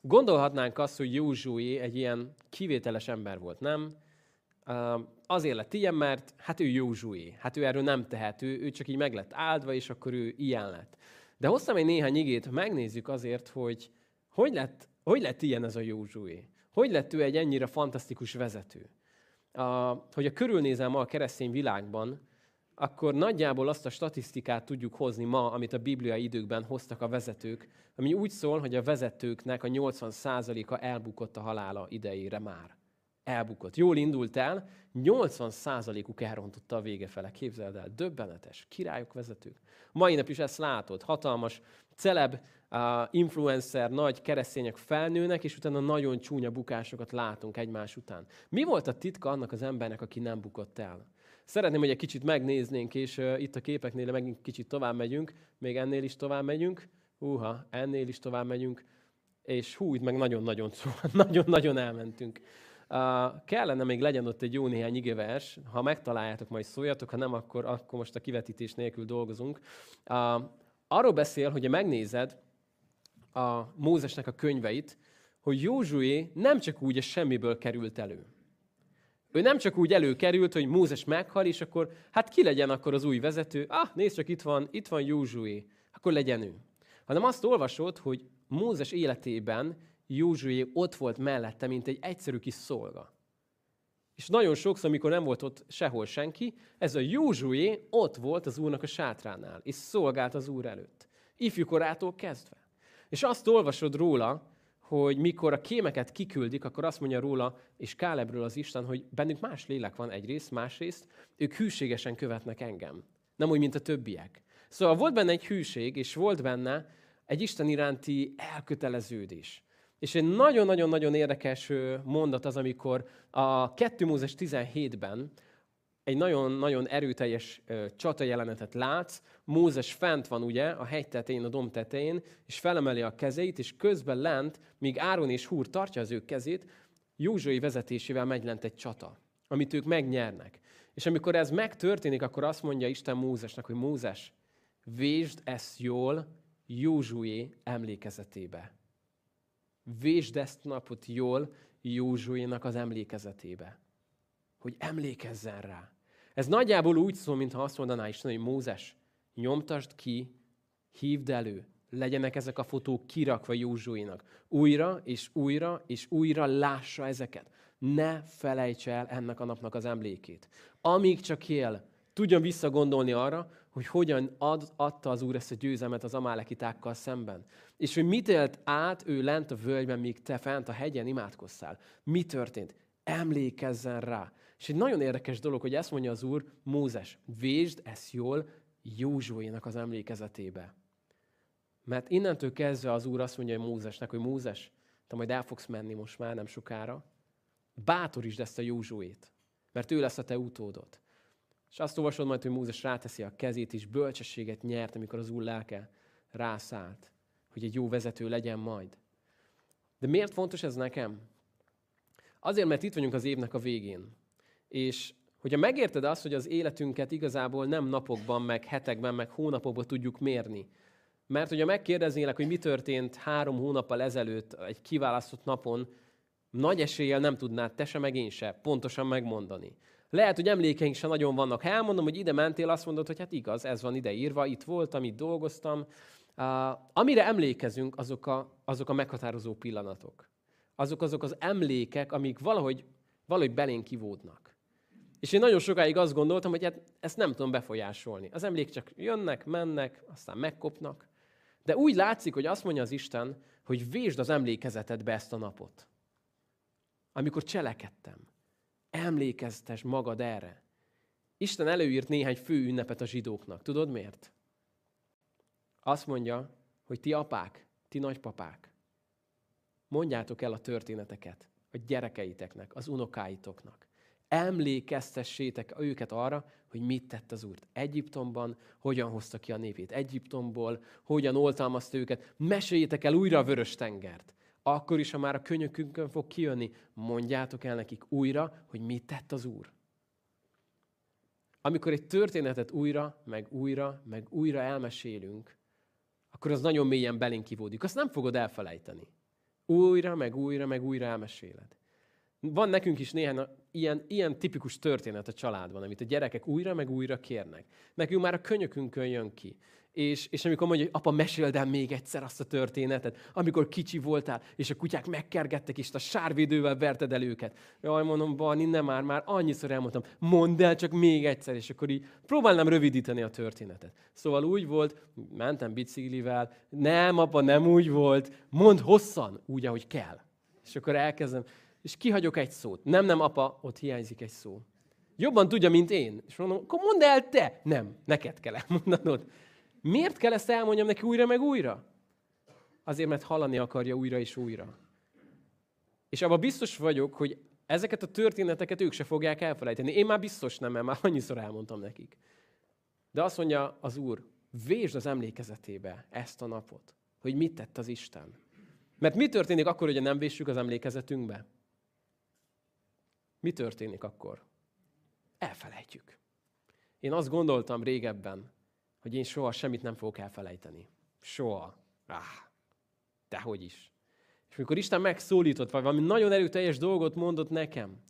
Gondolhatnánk azt, hogy Józsué egy ilyen kivételes ember volt, nem? Azért lett ilyen, mert hát ő Józsué. Hát ő erről nem tehet, ő, csak így meg lett áldva, és akkor ő ilyen lett. De hoztam egy néhány igét, megnézzük azért, hogy hogy lett, hogy lett ilyen ez a Józsué. Hogy lett ő egy ennyire fantasztikus vezető. A, hogy a körülnézem ma a keresztény világban, akkor nagyjából azt a statisztikát tudjuk hozni ma, amit a bibliai időkben hoztak a vezetők, ami úgy szól, hogy a vezetőknek a 80%-a elbukott a halála idejére már. Elbukott. Jól indult el, 80%-uk elrontotta a vége fele. Képzeld el, döbbenetes. Királyok, vezetők. Mai nap is ezt látod. Hatalmas celeb, influencer, nagy keresztények felnőnek, és utána nagyon csúnya bukásokat látunk egymás után. Mi volt a titka annak az embernek, aki nem bukott el? Szeretném, hogy egy kicsit megnéznénk, és itt a képeknél megint kicsit tovább megyünk, még ennél is tovább megyünk, húha, ennél is tovább megyünk, és hú, itt meg nagyon-nagyon, nagyon-nagyon elmentünk. Uh, kellene még legyen ott egy jó néhány igevers, ha megtaláljátok, majd szóljatok, ha nem, akkor, akkor most a kivetítés nélkül dolgozunk. Uh, arról beszél, hogy megnézed a Mózesnek a könyveit, hogy Józsué nem csak úgy a semmiből került elő. Ő nem csak úgy előkerült, hogy Mózes meghal, és akkor hát ki legyen akkor az új vezető? Ah, nézd csak, itt van, itt van Józsué, akkor legyen ő. Hanem azt olvasod, hogy Mózes életében Józsué ott volt mellette, mint egy egyszerű kis szolga. És nagyon sokszor, amikor nem volt ott sehol senki, ez a Józsué ott volt az úrnak a sátránál, és szolgált az úr előtt. Ifjúkorától kezdve. És azt olvasod róla, hogy mikor a kémeket kiküldik, akkor azt mondja róla, és Kálebről az Isten, hogy bennük más lélek van egyrészt, másrészt, ők hűségesen követnek engem. Nem úgy, mint a többiek. Szóval volt benne egy hűség, és volt benne egy Isten iránti elköteleződés. És egy nagyon-nagyon-nagyon érdekes mondat az, amikor a 2 Mózes 17-ben egy nagyon-nagyon erőteljes csata jelenetet látsz. Mózes fent van ugye a hegy tetején, a domb tetején, és felemeli a kezeit, és közben lent, míg Áron és Húr tartja az ő kezét, Józsui vezetésével megy lent egy csata, amit ők megnyernek. És amikor ez megtörténik, akkor azt mondja Isten Mózesnek, hogy Mózes, vésd ezt jól Józsué emlékezetébe. Vésd ezt napot jól Józsuénak az emlékezetébe. Hogy emlékezzen rá. Ez nagyjából úgy szól, mintha azt mondaná Isten, hogy Mózes, nyomtasd ki, hívd elő, legyenek ezek a fotók kirakva Józsuénak. Újra és újra és újra lássa ezeket. Ne felejts el ennek a napnak az emlékét. Amíg csak él, tudjon visszagondolni arra, hogy hogyan ad, adta az Úr ezt a győzelmet az amálekitákkal szemben. És hogy mit élt át ő lent a völgyben, míg te fent a hegyen imádkoztál. Mi történt? Emlékezzen rá. És egy nagyon érdekes dolog, hogy ezt mondja az Úr, Mózes, vésd ezt jól Józsuénak az emlékezetébe. Mert innentől kezdve az Úr azt mondja hogy Mózesnek, hogy Mózes, te majd el fogsz menni most már nem sokára, bátorítsd ezt a Józsuét, mert ő lesz a te utódod. És azt olvasod majd, hogy Mózes ráteszi a kezét, és bölcsességet nyert, amikor az úr lelke rászállt, hogy egy jó vezető legyen majd. De miért fontos ez nekem? Azért, mert itt vagyunk az évnek a végén. És hogyha megérted azt, hogy az életünket igazából nem napokban, meg hetekben, meg hónapokban tudjuk mérni. Mert hogyha megkérdeznélek, hogy mi történt három hónappal ezelőtt egy kiválasztott napon, nagy eséllyel nem tudnád te se, meg én se pontosan megmondani. Lehet, hogy emlékeink sem nagyon vannak. Ha elmondom, hogy ide mentél, azt mondod, hogy hát igaz, ez van ide írva, itt voltam, itt dolgoztam. Uh, amire emlékezünk, azok a, azok a meghatározó pillanatok. Azok azok az emlékek, amik valahogy, valahogy belénk kivódnak. És én nagyon sokáig azt gondoltam, hogy hát ezt nem tudom befolyásolni. Az emlék csak jönnek, mennek, aztán megkopnak. De úgy látszik, hogy azt mondja az Isten, hogy vésd az emlékezetedbe ezt a napot. Amikor cselekedtem Emlékeztes magad erre. Isten előírt néhány fő ünnepet a zsidóknak. Tudod miért? Azt mondja, hogy ti apák, ti nagypapák, mondjátok el a történeteket a gyerekeiteknek, az unokáitoknak. Emlékeztessétek őket arra, hogy mit tett az Úr. Egyiptomban hogyan hozta ki a népét. Egyiptomból hogyan oltalmazta őket. Meséljétek el újra a vörös tengert akkor is, ha már a könyökünkön fog kijönni, mondjátok el nekik újra, hogy mit tett az Úr. Amikor egy történetet újra, meg újra, meg újra elmesélünk, akkor az nagyon mélyen belénk kivódik. Azt nem fogod elfelejteni. Újra, meg újra, meg újra elmeséled. Van nekünk is néhány ilyen, ilyen tipikus történet a családban, amit a gyerekek újra meg újra kérnek. Nekünk már a könyökünkön jön ki. És, és amikor mondja, hogy apa, meséld el még egyszer azt a történetet, amikor kicsi voltál, és a kutyák megkergettek, és a sárvédővel verted el őket. Jaj, mondom, Barni, nem már, már annyiszor elmondtam, mondd el csak még egyszer, és akkor így próbálnám rövidíteni a történetet. Szóval úgy volt, mentem biciklivel, nem, apa, nem úgy volt, mondd hosszan, úgy, ahogy kell. És akkor elkezdem, és kihagyok egy szót. Nem, nem, apa, ott hiányzik egy szó. Jobban tudja, mint én. És mondom, akkor mondd el te. Nem, neked kell elmondanod. Miért kell ezt elmondjam neki újra meg újra? Azért, mert hallani akarja újra és újra. És abban biztos vagyok, hogy ezeket a történeteket ők se fogják elfelejteni. Én már biztos nem, mert már annyiszor elmondtam nekik. De azt mondja az Úr, vésd az emlékezetébe ezt a napot, hogy mit tett az Isten. Mert mi történik akkor, hogy nem véssük az emlékezetünkbe? Mi történik akkor? Elfelejtjük. Én azt gondoltam régebben, hogy én soha semmit nem fogok elfelejteni. Soha. Ah, dehogy is. És amikor Isten megszólított, vagy valami nagyon erőteljes dolgot mondott nekem,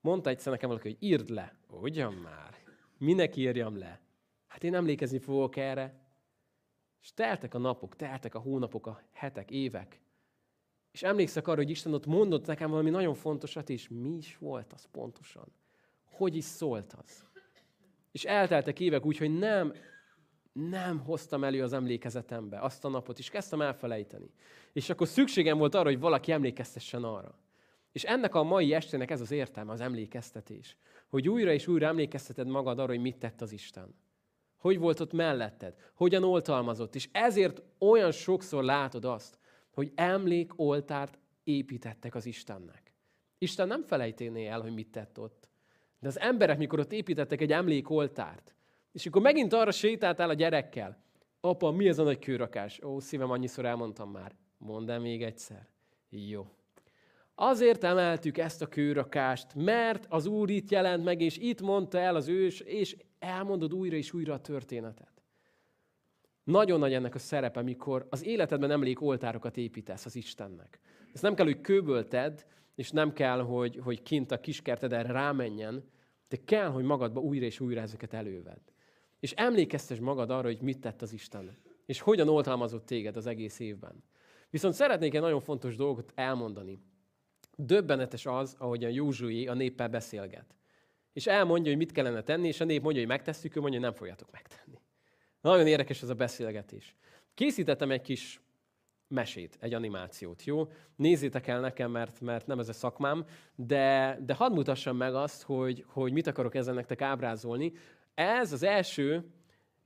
mondta egyszer nekem valaki, hogy írd le. Ugyan már. Minek írjam le? Hát én emlékezni fogok erre. És teltek a napok, teltek a hónapok, a hetek, évek. És emlékszek arra, hogy Isten ott mondott nekem valami nagyon fontosat, és mi is volt az pontosan? Hogy is szólt az? És elteltek évek úgy, hogy nem, nem hoztam elő az emlékezetembe azt a napot, és kezdtem elfelejteni. És akkor szükségem volt arra, hogy valaki emlékeztessen arra. És ennek a mai estének ez az értelme, az emlékeztetés. Hogy újra és újra emlékezteted magad arra, hogy mit tett az Isten. Hogy volt ott melletted, hogyan oltalmazott. És ezért olyan sokszor látod azt, hogy emlékoltárt építettek az Istennek. Isten nem felejténé el, hogy mit tett ott. De az emberek, mikor ott építettek egy emlékoltárt, és akkor megint arra sétáltál a gyerekkel, apa, mi ez a nagy kőrakás? Ó, szívem, annyiszor elmondtam már. Mondd el még egyszer. Jó. Azért emeltük ezt a kőrakást, mert az Úr itt jelent meg, és itt mondta el az ős, és elmondod újra és újra a történetet. Nagyon nagy ennek a szerepe, mikor az életedben emlék oltárokat építesz az Istennek. Ezt nem kell, hogy kőből tedd, és nem kell, hogy, hogy kint a kiskerted erre rámenjen, de kell, hogy magadba újra és újra ezeket elővedd. És emlékeztes magad arra, hogy mit tett az Isten, és hogyan oltalmazott téged az egész évben. Viszont szeretnék egy nagyon fontos dolgot elmondani. Döbbenetes az, ahogyan Józsué a néppel beszélget. És elmondja, hogy mit kellene tenni, és a nép mondja, hogy megtesszük, ő mondja, hogy nem fogjátok megtenni. Nagyon érdekes ez a beszélgetés. Készítettem egy kis mesét, egy animációt, jó? Nézzétek el nekem, mert, mert nem ez a szakmám, de, de hadd mutassam meg azt, hogy, hogy mit akarok ezzel nektek ábrázolni. Ez az első,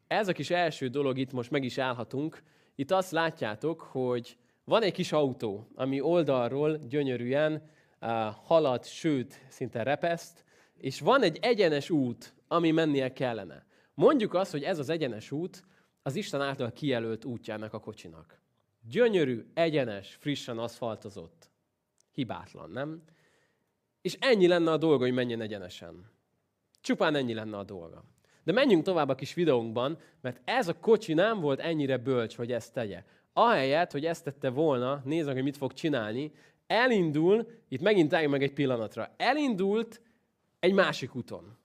ez a kis első dolog, itt most meg is állhatunk. Itt azt látjátok, hogy van egy kis autó, ami oldalról gyönyörűen uh, halad, sőt, szinte repeszt, és van egy egyenes út, ami mennie kellene. Mondjuk azt, hogy ez az egyenes út az Isten által kijelölt útjának a kocsinak. Gyönyörű, egyenes, frissen aszfaltozott. Hibátlan, nem? És ennyi lenne a dolga, hogy menjen egyenesen. Csupán ennyi lenne a dolga. De menjünk tovább a kis videónkban, mert ez a kocsi nem volt ennyire bölcs, hogy ezt tegye. Ahelyett, hogy ezt tette volna, nézzük, hogy mit fog csinálni, elindul, itt megint álljunk meg egy pillanatra, elindult egy másik úton.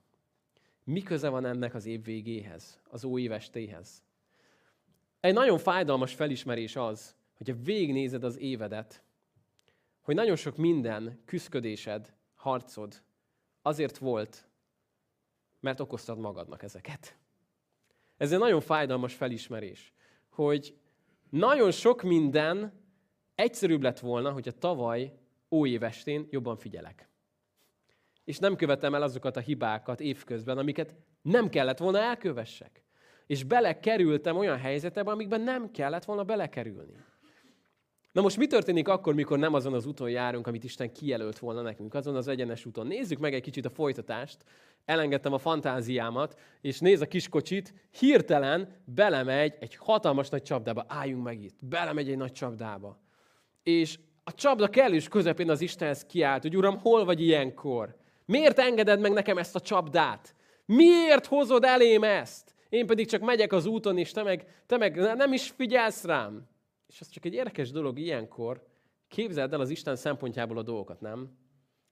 Mi köze van ennek az év végéhez, az új évestéhez? Egy nagyon fájdalmas felismerés az, hogyha végignézed az évedet, hogy nagyon sok minden, küszködésed, harcod azért volt, mert okoztad magadnak ezeket. Ez egy nagyon fájdalmas felismerés, hogy nagyon sok minden egyszerűbb lett volna, hogy a tavaly óévestén jobban figyelek és nem követem el azokat a hibákat évközben, amiket nem kellett volna elkövessek. És belekerültem olyan helyzetekbe, amikben nem kellett volna belekerülni. Na most mi történik akkor, mikor nem azon az úton járunk, amit Isten kijelölt volna nekünk, azon az egyenes úton? Nézzük meg egy kicsit a folytatást. Elengedtem a fantáziámat, és néz a kiskocsit, hirtelen belemegy egy hatalmas nagy csapdába. Álljunk meg itt. Belemegy egy nagy csapdába. És a csapda kellős közepén az Istenhez kiállt, hogy Uram, hol vagy ilyenkor? Miért engeded meg nekem ezt a csapdát? Miért hozod elém ezt? Én pedig csak megyek az úton, és te meg, te meg nem is figyelsz rám. És ez csak egy érdekes dolog ilyenkor, Képzeld el az Isten szempontjából a dolgokat, nem?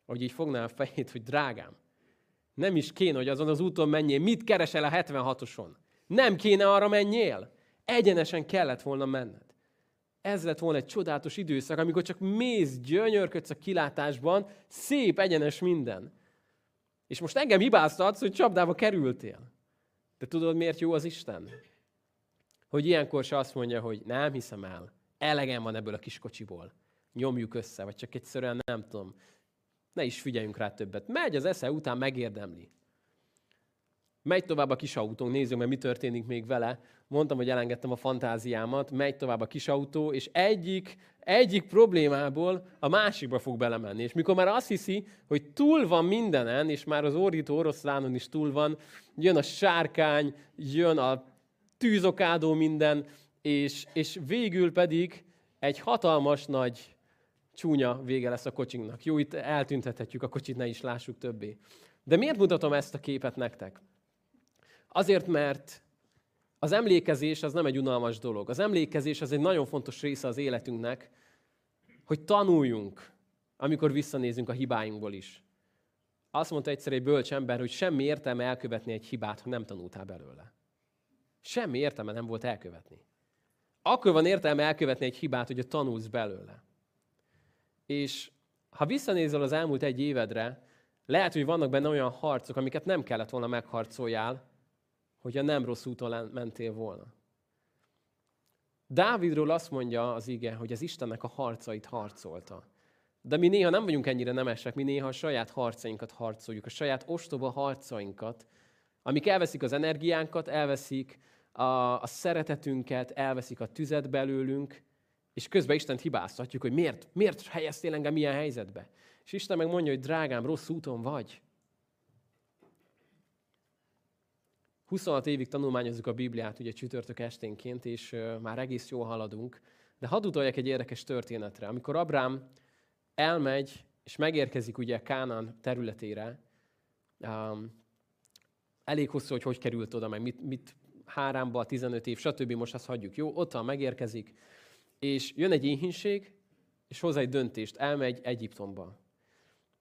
Hogy így fognál a fejét, hogy drágám, nem is kéne, hogy azon az úton menjél. Mit keresel a 76-oson? Nem kéne arra menjél. Egyenesen kellett volna menned. Ez lett volna egy csodálatos időszak, amikor csak mész, gyönyörködsz a kilátásban, szép, egyenes minden. És most engem hibáztatsz, hogy csapdába kerültél. De tudod, miért jó az Isten? Hogy ilyenkor se azt mondja, hogy nem hiszem el, elegem van ebből a kis kocsiból. Nyomjuk össze, vagy csak egyszerűen nem tudom. Ne is figyeljünk rá többet. Megy az esze után, megérdemli. Megy tovább a kis autónk, nézzük meg, mi történik még vele. Mondtam, hogy elengedtem a fantáziámat, megy tovább a kis autó, és egyik, egyik problémából a másikba fog belemenni. És mikor már azt hiszi, hogy túl van mindenen, és már az ordító oroszlánon is túl van, jön a sárkány, jön a tűzokádó minden, és, és végül pedig egy hatalmas nagy csúnya vége lesz a kocsinknak. Jó, itt eltüntethetjük a kocsit, ne is lássuk többé. De miért mutatom ezt a képet nektek? Azért, mert az emlékezés az nem egy unalmas dolog. Az emlékezés az egy nagyon fontos része az életünknek, hogy tanuljunk, amikor visszanézünk a hibáinkból is. Azt mondta egyszer egy bölcs ember, hogy semmi értelme elkövetni egy hibát, ha nem tanultál belőle. Semmi értelme nem volt elkövetni. Akkor van értelme elkövetni egy hibát, hogy tanulsz belőle. És ha visszanézel az elmúlt egy évedre, lehet, hogy vannak benne olyan harcok, amiket nem kellett volna megharcoljál, hogyha nem rossz úton mentél volna. Dávidról azt mondja az ige, hogy az Istennek a harcait harcolta. De mi néha nem vagyunk ennyire nemesek, mi néha a saját harcainkat harcoljuk, a saját ostoba harcainkat, amik elveszik az energiánkat, elveszik a, a szeretetünket, elveszik a tüzet belőlünk, és közben Istent hibáztatjuk, hogy miért, miért helyeztél engem ilyen helyzetbe. És Isten meg mondja, hogy drágám, rossz úton vagy. 26 évig tanulmányozzuk a Bibliát, ugye csütörtök esténként, és már egész jól haladunk. De hadd utaljak egy érdekes történetre. Amikor Abrám elmegy, és megérkezik ugye Kánán területére, um, elég hosszú, hogy hogy került oda, meg mit, mit háromba, 15 év, stb. Most azt hagyjuk. Jó, ott megérkezik, és jön egy éhínség, és hozzá egy döntést, elmegy Egyiptomba.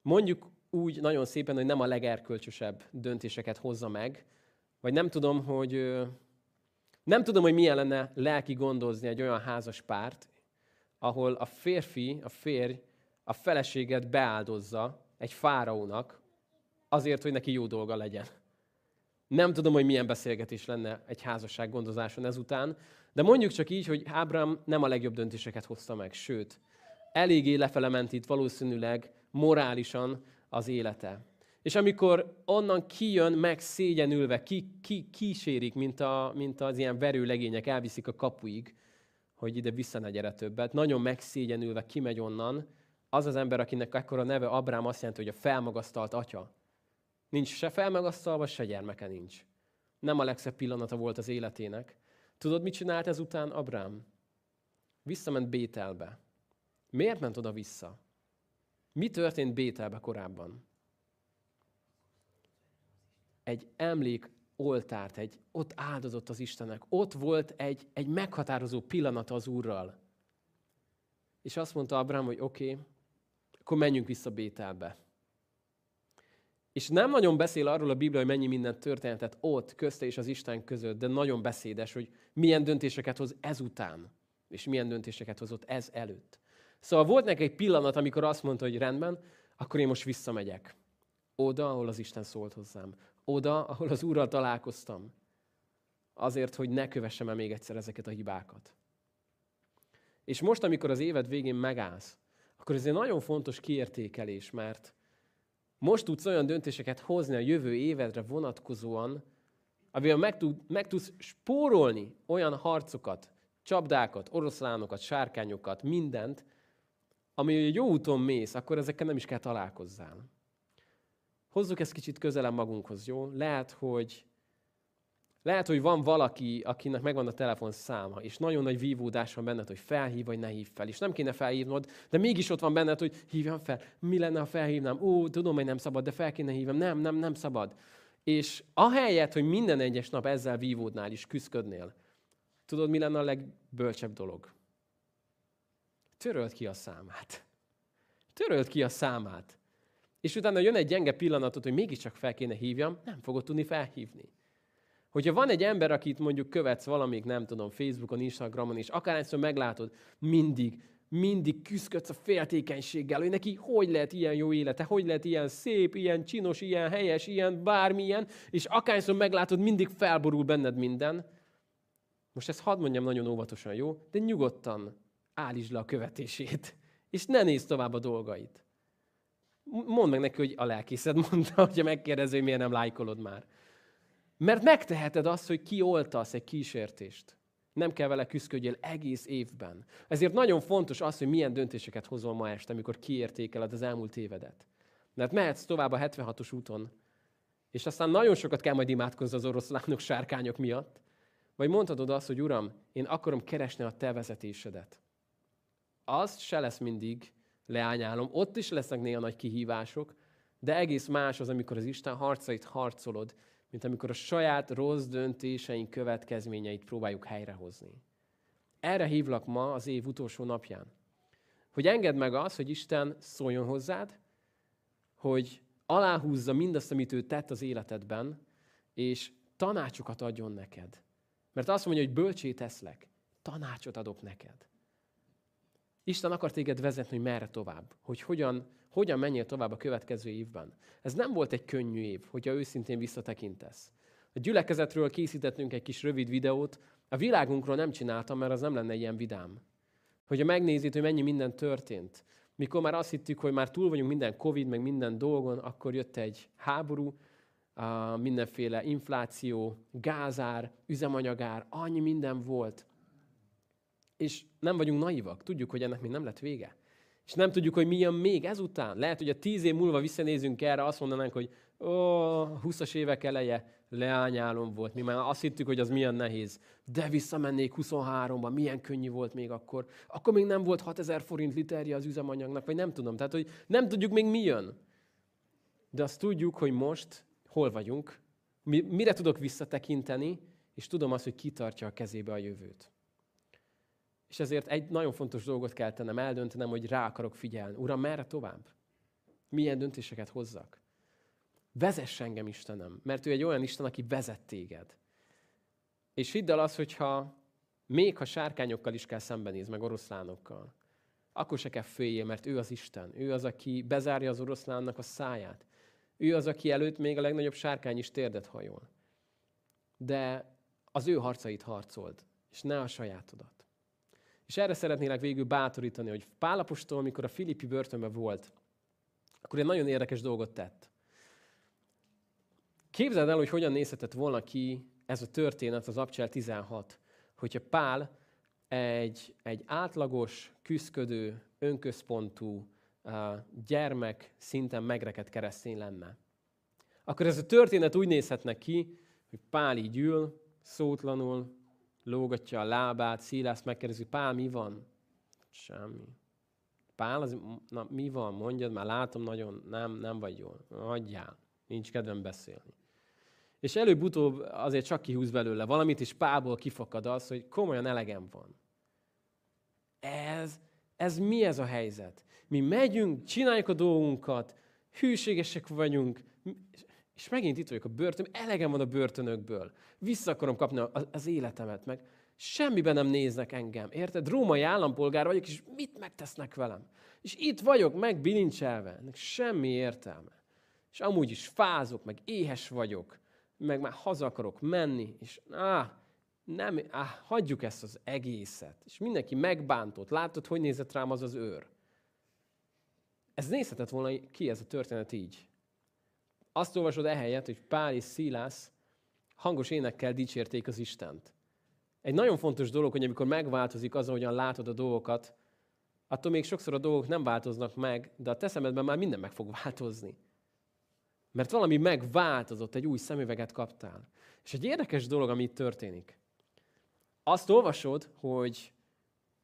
Mondjuk úgy nagyon szépen, hogy nem a legerkölcsösebb döntéseket hozza meg, vagy nem tudom, hogy nem tudom, hogy milyen lenne lelki gondozni egy olyan házas párt, ahol a férfi, a férj a feleséget beáldozza egy fáraónak azért, hogy neki jó dolga legyen. Nem tudom, hogy milyen beszélgetés lenne egy házasság gondozáson ezután, de mondjuk csak így, hogy Ábrám nem a legjobb döntéseket hozta meg, sőt, eléggé lefele ment itt valószínűleg morálisan az élete. És amikor onnan kijön, meg szégyenülve, ki, ki, kísérik, mint, a, mint az ilyen verőlegények, elviszik a kapuig, hogy ide vissza ne gyere többet, nagyon megszégyenülve kimegy onnan, az az ember, akinek ekkor a neve Abrám azt jelenti, hogy a felmagasztalt atya. Nincs se felmagasztalva, se gyermeke nincs. Nem a legszebb pillanata volt az életének. Tudod, mit csinált ezután Abrám? Visszament Bételbe. Miért ment oda vissza? Mi történt Bételbe korábban? Egy emlék oltárt, egy, ott áldozott az Istennek. Ott volt egy, egy meghatározó pillanat az Úrral. És azt mondta Abrám, hogy oké, okay, akkor menjünk vissza Bételbe. És nem nagyon beszél arról a Biblia, hogy mennyi minden történetet ott, közte és az Isten között, de nagyon beszédes, hogy milyen döntéseket hoz ezután, és milyen döntéseket hozott ez előtt. Szóval volt neki egy pillanat, amikor azt mondta, hogy rendben, akkor én most visszamegyek. Oda, ahol az Isten szólt hozzám. Oda, ahol az Úrral találkoztam. Azért, hogy ne kövessem el még egyszer ezeket a hibákat. És most, amikor az évad végén megállsz, akkor ez egy nagyon fontos kiértékelés, mert most tudsz olyan döntéseket hozni a jövő évedre vonatkozóan, amivel meg, tud, meg tudsz spórolni olyan harcokat, csapdákat, oroszlánokat, sárkányokat, mindent, ami egy jó úton mész, akkor ezekkel nem is kell találkozzál. Hozzuk ezt kicsit közelem magunkhoz, jó? Lehet, hogy lehet, hogy van valaki, akinek megvan a telefon száma, és nagyon nagy vívódás van benned, hogy felhív, vagy ne hív fel. És nem kéne felhívnod, de mégis ott van benned, hogy hívjam fel. Mi lenne, ha felhívnám? Ó, tudom, hogy nem szabad, de fel kéne hívnom. Nem, nem, nem szabad. És ahelyett, hogy minden egyes nap ezzel vívódnál és küzdködnél, tudod, mi lenne a legbölcsebb dolog? Törölt ki a számát. Törölt ki a számát. És utána jön egy gyenge pillanatot, hogy mégiscsak fel kéne hívjam, nem fogod tudni felhívni. Hogyha van egy ember, akit mondjuk követsz valamik, nem tudom, Facebookon, Instagramon, és akárhányszor meglátod, mindig, mindig küzdködsz a féltékenységgel, hogy neki hogy lehet ilyen jó élete, hogy lehet ilyen szép, ilyen csinos, ilyen helyes, ilyen bármilyen, és akárhányszor meglátod, mindig felborul benned minden. Most ezt hadd mondjam nagyon óvatosan, jó? De nyugodtan állítsd le a követését, és ne nézd tovább a dolgait. Mondd meg neki, hogy a lelkészed mondta, hogyha megkérdező, hogy miért nem lájkolod már. Mert megteheted azt, hogy kioltasz egy kísértést. Nem kell vele küzdködjél egész évben. Ezért nagyon fontos az, hogy milyen döntéseket hozol ma este, amikor kiértékeled az elmúlt évedet. Mert mehetsz tovább a 76-os úton, és aztán nagyon sokat kell majd imádkozni az oroszlánok, sárkányok miatt. Vagy mondhatod azt, hogy Uram, én akarom keresni a te vezetésedet. Az se lesz mindig leányálom, ott is lesznek néha nagy kihívások, de egész más az, amikor az Isten harcait harcolod, mint amikor a saját rossz döntéseink következményeit próbáljuk helyrehozni. Erre hívlak ma az év utolsó napján. Hogy engedd meg azt, hogy Isten szóljon hozzád, hogy aláhúzza mindazt, amit ő tett az életedben, és tanácsokat adjon neked. Mert azt mondja, hogy bölcsé teszlek, tanácsot adok neked. Isten akar téged vezetni, hogy merre tovább, hogy hogyan hogyan menjél tovább a következő évben. Ez nem volt egy könnyű év, hogyha őszintén visszatekintesz. A gyülekezetről készítettünk egy kis rövid videót, a világunkról nem csináltam, mert az nem lenne ilyen vidám. Hogyha megnézed, hogy mennyi minden történt, mikor már azt hittük, hogy már túl vagyunk minden Covid, meg minden dolgon, akkor jött egy háború, mindenféle infláció, gázár, üzemanyagár, annyi minden volt. És nem vagyunk naivak, tudjuk, hogy ennek még nem lett vége. És nem tudjuk, hogy mi jön még ezután. Lehet, hogy a tíz év múlva visszanézünk erre, azt mondanánk, hogy ó, 20-as évek eleje leányálom volt. Mi már azt hittük, hogy az milyen nehéz. De visszamennék 23-ban, milyen könnyű volt még akkor. Akkor még nem volt 6000 forint literje az üzemanyagnak, vagy nem tudom. Tehát, hogy nem tudjuk még mi jön. De azt tudjuk, hogy most hol vagyunk, mire tudok visszatekinteni, és tudom azt, hogy kitartja a kezébe a jövőt. És ezért egy nagyon fontos dolgot kell tennem, eldöntenem, hogy rá akarok figyelni. Uram, merre tovább? Milyen döntéseket hozzak? Vezess engem, Istenem, mert ő egy olyan Isten, aki vezet téged. És hidd el azt, hogyha még ha sárkányokkal is kell szembenézni, meg oroszlánokkal, akkor se kell féljél, mert ő az Isten. Ő az, aki bezárja az oroszlánnak a száját. Ő az, aki előtt még a legnagyobb sárkány is térdet hajol. De az ő harcait harcold, és ne a sajátodat. És erre szeretnélek végül bátorítani, hogy Pálapostól, amikor a Filippi börtönben volt, akkor egy nagyon érdekes dolgot tett. Képzeld el, hogy hogyan nézhetett volna ki ez a történet, az Abcsel 16, hogyha Pál egy, egy átlagos, küszködő, önközpontú, gyermek szinten megrekedt keresztény lenne. Akkor ez a történet úgy nézhetne ki, hogy Pál így ül, szótlanul, lógatja a lábát, Szilász megkérdezi, Pál, mi van? Semmi. Pál, az, na, mi van? Mondjad, már látom nagyon, nem, nem vagy jól. Adjál. Nincs kedvem beszélni. És előbb-utóbb azért csak kihúz belőle valamit, és Pálból kifakad az, hogy komolyan elegem van. Ez, ez mi ez a helyzet? Mi megyünk, csináljuk a dolgunkat, hűségesek vagyunk, és megint itt vagyok a börtön, elegem van a börtönökből. Vissza akarom kapni az életemet, meg semmiben nem néznek engem. Érted? Római állampolgár vagyok, és mit megtesznek velem? És itt vagyok, megbilincselve. Ennek semmi értelme. És amúgy is fázok, meg éhes vagyok, meg már haza akarok menni, és áh, nem, áh, hagyjuk ezt az egészet. És mindenki megbántott. Látod, hogy nézett rám az az őr? Ez nézhetett volna ki ez a történet így. Azt olvasod ehelyett, hogy Pál és Szilász hangos énekkel dicsérték az Istent. Egy nagyon fontos dolog, hogy amikor megváltozik az, ahogyan látod a dolgokat, attól még sokszor a dolgok nem változnak meg, de a te szemedben már minden meg fog változni. Mert valami megváltozott, egy új szemüveget kaptál. És egy érdekes dolog, ami itt történik. Azt olvasod, hogy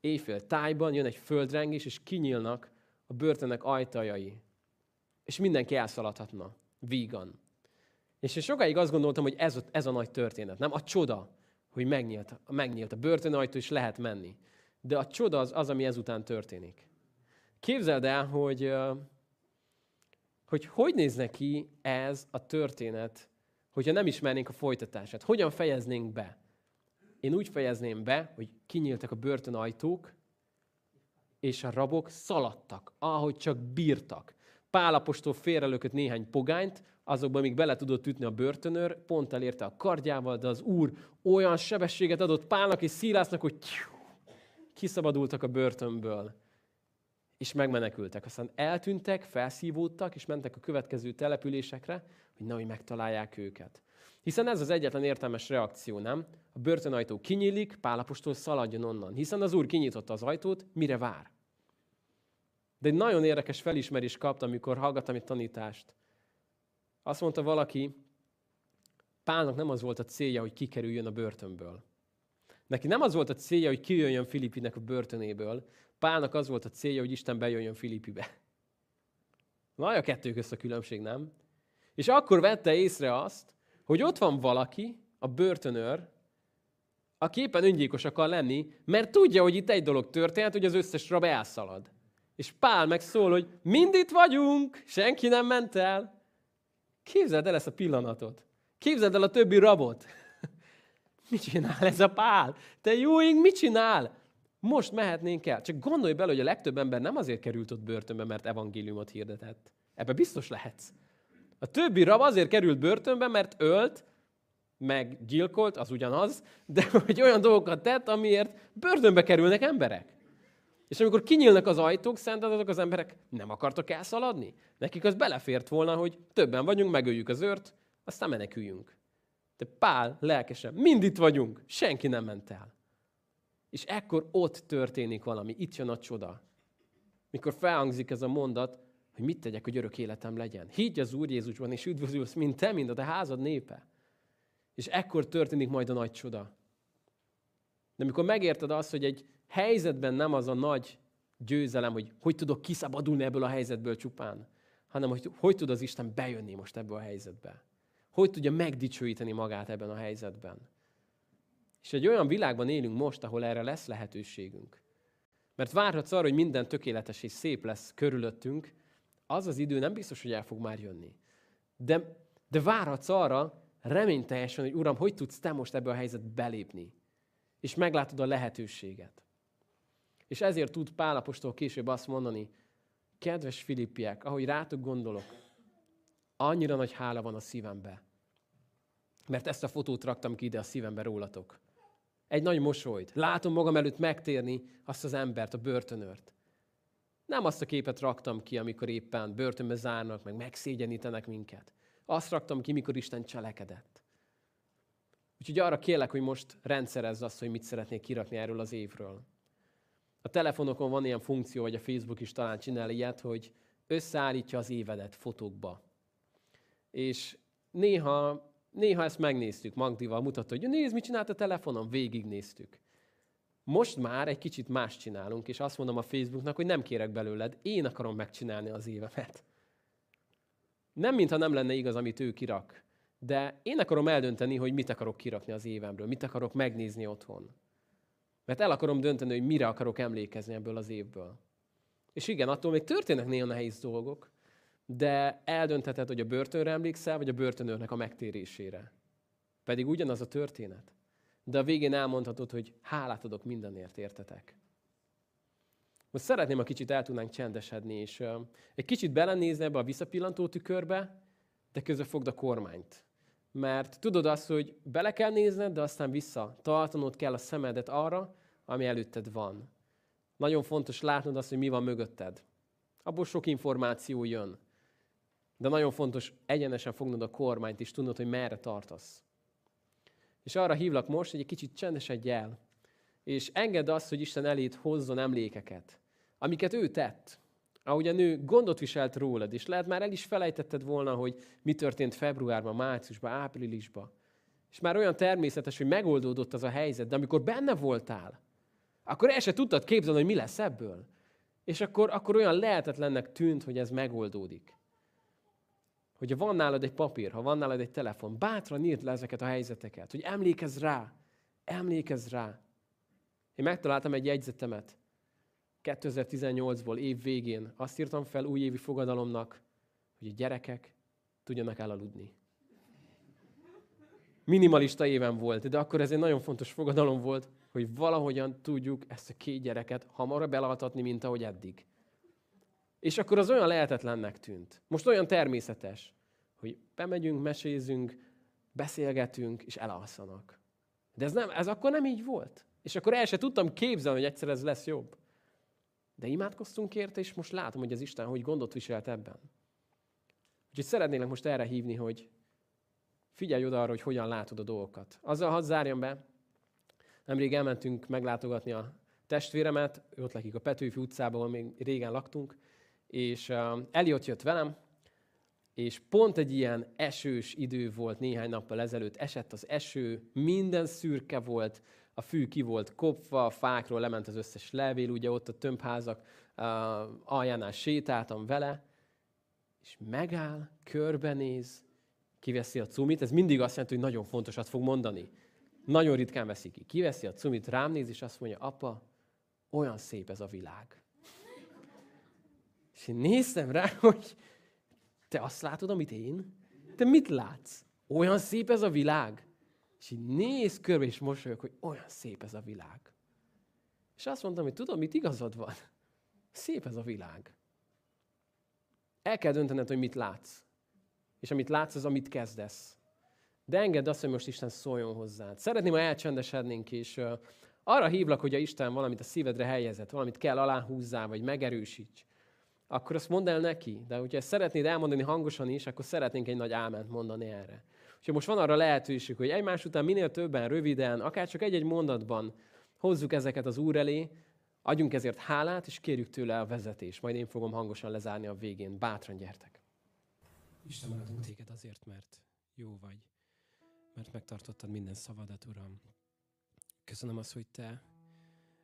éjfél tájban jön egy földrengés, és kinyílnak a börtönek ajtajai. És mindenki elszaladhatna vígan. És én sokáig azt gondoltam, hogy ez, ez a nagy történet, nem? A csoda, hogy megnyílt, megnyílt a börtönajtó, és lehet menni. de a csoda az az, ami ezután történik. Képzeld el, hogy hogy hogy néz neki ez a történet, hogyha nem ismernénk a folytatását. Hogyan fejeznénk be? Én úgy fejezném be, hogy kinyíltak a börtön ajtók, és a rabok szaladtak, ahogy csak bírtak. Pálapostól félrelökött néhány pogányt, azokban még bele tudott ütni a börtönőr, pont elérte a kardjával, de az úr olyan sebességet adott Pálnak és Szilásznak, hogy kiszabadultak a börtönből, és megmenekültek. Aztán eltűntek, felszívódtak, és mentek a következő településekre, hogy nehogy megtalálják őket. Hiszen ez az egyetlen értelmes reakció, nem? A börtönajtó kinyílik, Pálapostól szaladjon onnan. Hiszen az úr kinyitotta az ajtót, mire vár? De egy nagyon érdekes felismerést kaptam, amikor hallgattam egy tanítást. Azt mondta valaki, Pálnak nem az volt a célja, hogy kikerüljön a börtönből. Neki nem az volt a célja, hogy kijöjjön Filippinek a börtönéből. Pálnak az volt a célja, hogy Isten bejöjjön Filippibe. Nagy a kettő közt a különbség, nem? És akkor vette észre azt, hogy ott van valaki, a börtönőr, aki éppen öngyilkos akar lenni, mert tudja, hogy itt egy dolog történt, hogy az összes rab elszalad. És Pál meg szól, hogy mind itt vagyunk, senki nem ment el. Képzeld el ezt a pillanatot. Képzeld el a többi rabot. mit csinál ez a Pál? Te jó ég, mit csinál? Most mehetnénk el. Csak gondolj bele, hogy a legtöbb ember nem azért került ott börtönbe, mert evangéliumot hirdetett. Ebbe biztos lehetsz. A többi rab azért került börtönbe, mert ölt, meg gyilkolt, az ugyanaz, de hogy olyan dolgokat tett, amiért börtönbe kerülnek emberek. És amikor kinyílnak az ajtók, szerinted azok az emberek nem akartak elszaladni? Nekik az belefért volna, hogy többen vagyunk, megöljük az őrt, aztán meneküljünk. De Pál lelkesen, mind itt vagyunk, senki nem ment el. És ekkor ott történik valami, itt jön a csoda. Mikor felhangzik ez a mondat, hogy mit tegyek, hogy örök életem legyen. Higgy az Úr Jézusban, és üdvözülsz, mint te, mint a te házad népe. És ekkor történik majd a nagy csoda. De amikor megérted azt, hogy egy helyzetben nem az a nagy győzelem, hogy hogy tudok kiszabadulni ebből a helyzetből csupán, hanem hogy hogy tud az Isten bejönni most ebből a helyzetbe. Hogy tudja megdicsőíteni magát ebben a helyzetben. És egy olyan világban élünk most, ahol erre lesz lehetőségünk. Mert várhatsz arra, hogy minden tökéletes és szép lesz körülöttünk, az az idő nem biztos, hogy el fog már jönni. De, de várhatsz arra reményteljesen, hogy Uram, hogy tudsz te most ebbe a helyzetbe belépni? És meglátod a lehetőséget. És ezért tud Pálapostól később azt mondani, kedves Filippiek, ahogy rátok gondolok, annyira nagy hála van a szívembe. Mert ezt a fotót raktam ki ide a szívembe rólatok. Egy nagy mosolyt. Látom magam előtt megtérni azt az embert, a börtönört. Nem azt a képet raktam ki, amikor éppen börtönbe zárnak, meg megszégyenítenek minket. Azt raktam ki, mikor Isten cselekedett. Úgyhogy arra kérlek, hogy most rendszerezz azt, hogy mit szeretnék kirakni erről az évről. A telefonokon van ilyen funkció, vagy a Facebook is talán csinál ilyet, hogy összeállítja az évedet fotókba. És néha, néha ezt megnéztük, Magdival mutatta, hogy nézd, mit csinált a telefonon, végignéztük. Most már egy kicsit más csinálunk, és azt mondom a Facebooknak, hogy nem kérek belőled, én akarom megcsinálni az évemet. Nem, mintha nem lenne igaz, amit ő kirak, de én akarom eldönteni, hogy mit akarok kirakni az évemről, mit akarok megnézni otthon. Mert el akarom dönteni, hogy mire akarok emlékezni ebből az évből. És igen, attól még történnek néha nehéz dolgok, de eldöntheted, hogy a börtönre emlékszel, vagy a börtönőrnek a megtérésére. Pedig ugyanaz a történet. De a végén elmondhatod, hogy hálát adok mindenért, értetek. Most szeretném, a kicsit el tudnánk csendesedni, és egy kicsit belenézni ebbe a visszapillantó tükörbe, de közben fogd a kormányt. Mert tudod azt, hogy bele kell nézned, de aztán vissza. Tartanod kell a szemedet arra, ami előtted van. Nagyon fontos látnod azt, hogy mi van mögötted. Abból sok információ jön. De nagyon fontos egyenesen fognod a kormányt, és tudnod, hogy merre tartasz. És arra hívlak most, hogy egy kicsit csendesedj el, és engedd azt, hogy Isten elét hozzon emlékeket, amiket ő tett. Ahogy a nő gondot viselt rólad, és lehet már el is felejtetted volna, hogy mi történt februárban, márciusban, áprilisban. És már olyan természetes, hogy megoldódott az a helyzet, de amikor benne voltál, akkor el se tudtad képzelni, hogy mi lesz ebből. És akkor, akkor olyan lehetetlennek tűnt, hogy ez megoldódik. Hogyha van nálad egy papír, ha van nálad egy telefon, bátran írd le ezeket a helyzeteket, hogy emlékezz rá, emlékezz rá. Én megtaláltam egy jegyzetemet. 2018-ból év végén azt írtam fel újévi fogadalomnak, hogy a gyerekek tudjanak elaludni. Minimalista éven volt, de akkor ez egy nagyon fontos fogadalom volt, hogy valahogyan tudjuk ezt a két gyereket hamarabb elaltatni, mint ahogy eddig. És akkor az olyan lehetetlennek tűnt. Most olyan természetes, hogy bemegyünk, mesézünk, beszélgetünk, és elalszanak. De ez, nem, ez akkor nem így volt. És akkor el se tudtam képzelni, hogy egyszer ez lesz jobb. De imádkoztunk érte, és most látom, hogy az Isten hogy gondot viselt ebben. Úgyhogy szeretnélek most erre hívni, hogy figyelj oda arra, hogy hogyan látod a dolgokat. Azzal hadd zárjam be, nemrég elmentünk meglátogatni a testvéremet, ő ott lakik a Petőfi utcában, ahol még régen laktunk, és uh, Eliott jött velem, és pont egy ilyen esős idő volt néhány nappal ezelőtt, esett az eső, minden szürke volt, a fű ki volt kopva, a fákról lement az összes levél, ugye ott a tömbházak uh, aljánál sétáltam vele, és megáll, körbenéz, kiveszi a cumit, ez mindig azt jelenti, hogy nagyon fontosat fog mondani. Nagyon ritkán veszi ki. Kiveszi a cumit, rám néz, és azt mondja, apa, olyan szép ez a világ. És én néztem rá, hogy te azt látod, amit én? Te mit látsz? Olyan szép ez a világ? És így néz körbe, és mosolyog, hogy olyan szép ez a világ. És azt mondtam, hogy tudom, mit igazad van. Szép ez a világ. El kell döntened, hogy mit látsz. És amit látsz, az amit kezdesz. De engedd azt, hogy most Isten szóljon hozzád. Szeretném, ha elcsendesednénk, és arra hívlak, hogy a Isten valamit a szívedre helyezett, valamit kell aláhúzzá, vagy megerősíts akkor azt mondd el neki. De hogyha ezt szeretnéd elmondani hangosan is, akkor szeretnénk egy nagy áment mondani erre. Úgyhogy most van arra lehetőség, hogy egymás után minél többen, röviden, akár csak egy-egy mondatban hozzuk ezeket az Úr elé, adjunk ezért hálát, és kérjük tőle a vezetést. Majd én fogom hangosan lezárni a végén. Bátran gyertek! Isten, áldunk téged azért, mert jó vagy, mert megtartottad minden szavadat, Uram. Köszönöm azt, hogy te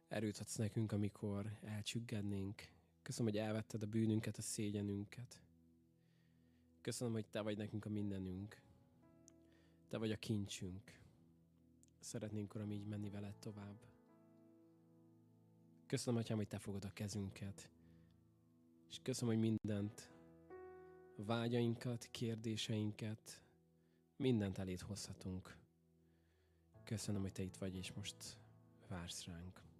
erőt adsz nekünk, amikor elcsüggednénk, Köszönöm, hogy elvetted a bűnünket, a szégyenünket. Köszönöm, hogy Te vagy nekünk a mindenünk. Te vagy a kincsünk. Szeretnénk, Uram, így menni veled tovább. Köszönöm, Atyám, hogy Te fogod a kezünket. És köszönöm, hogy mindent, vágyainkat, kérdéseinket, mindent elét hozhatunk. Köszönöm, hogy Te itt vagy, és most vársz ránk.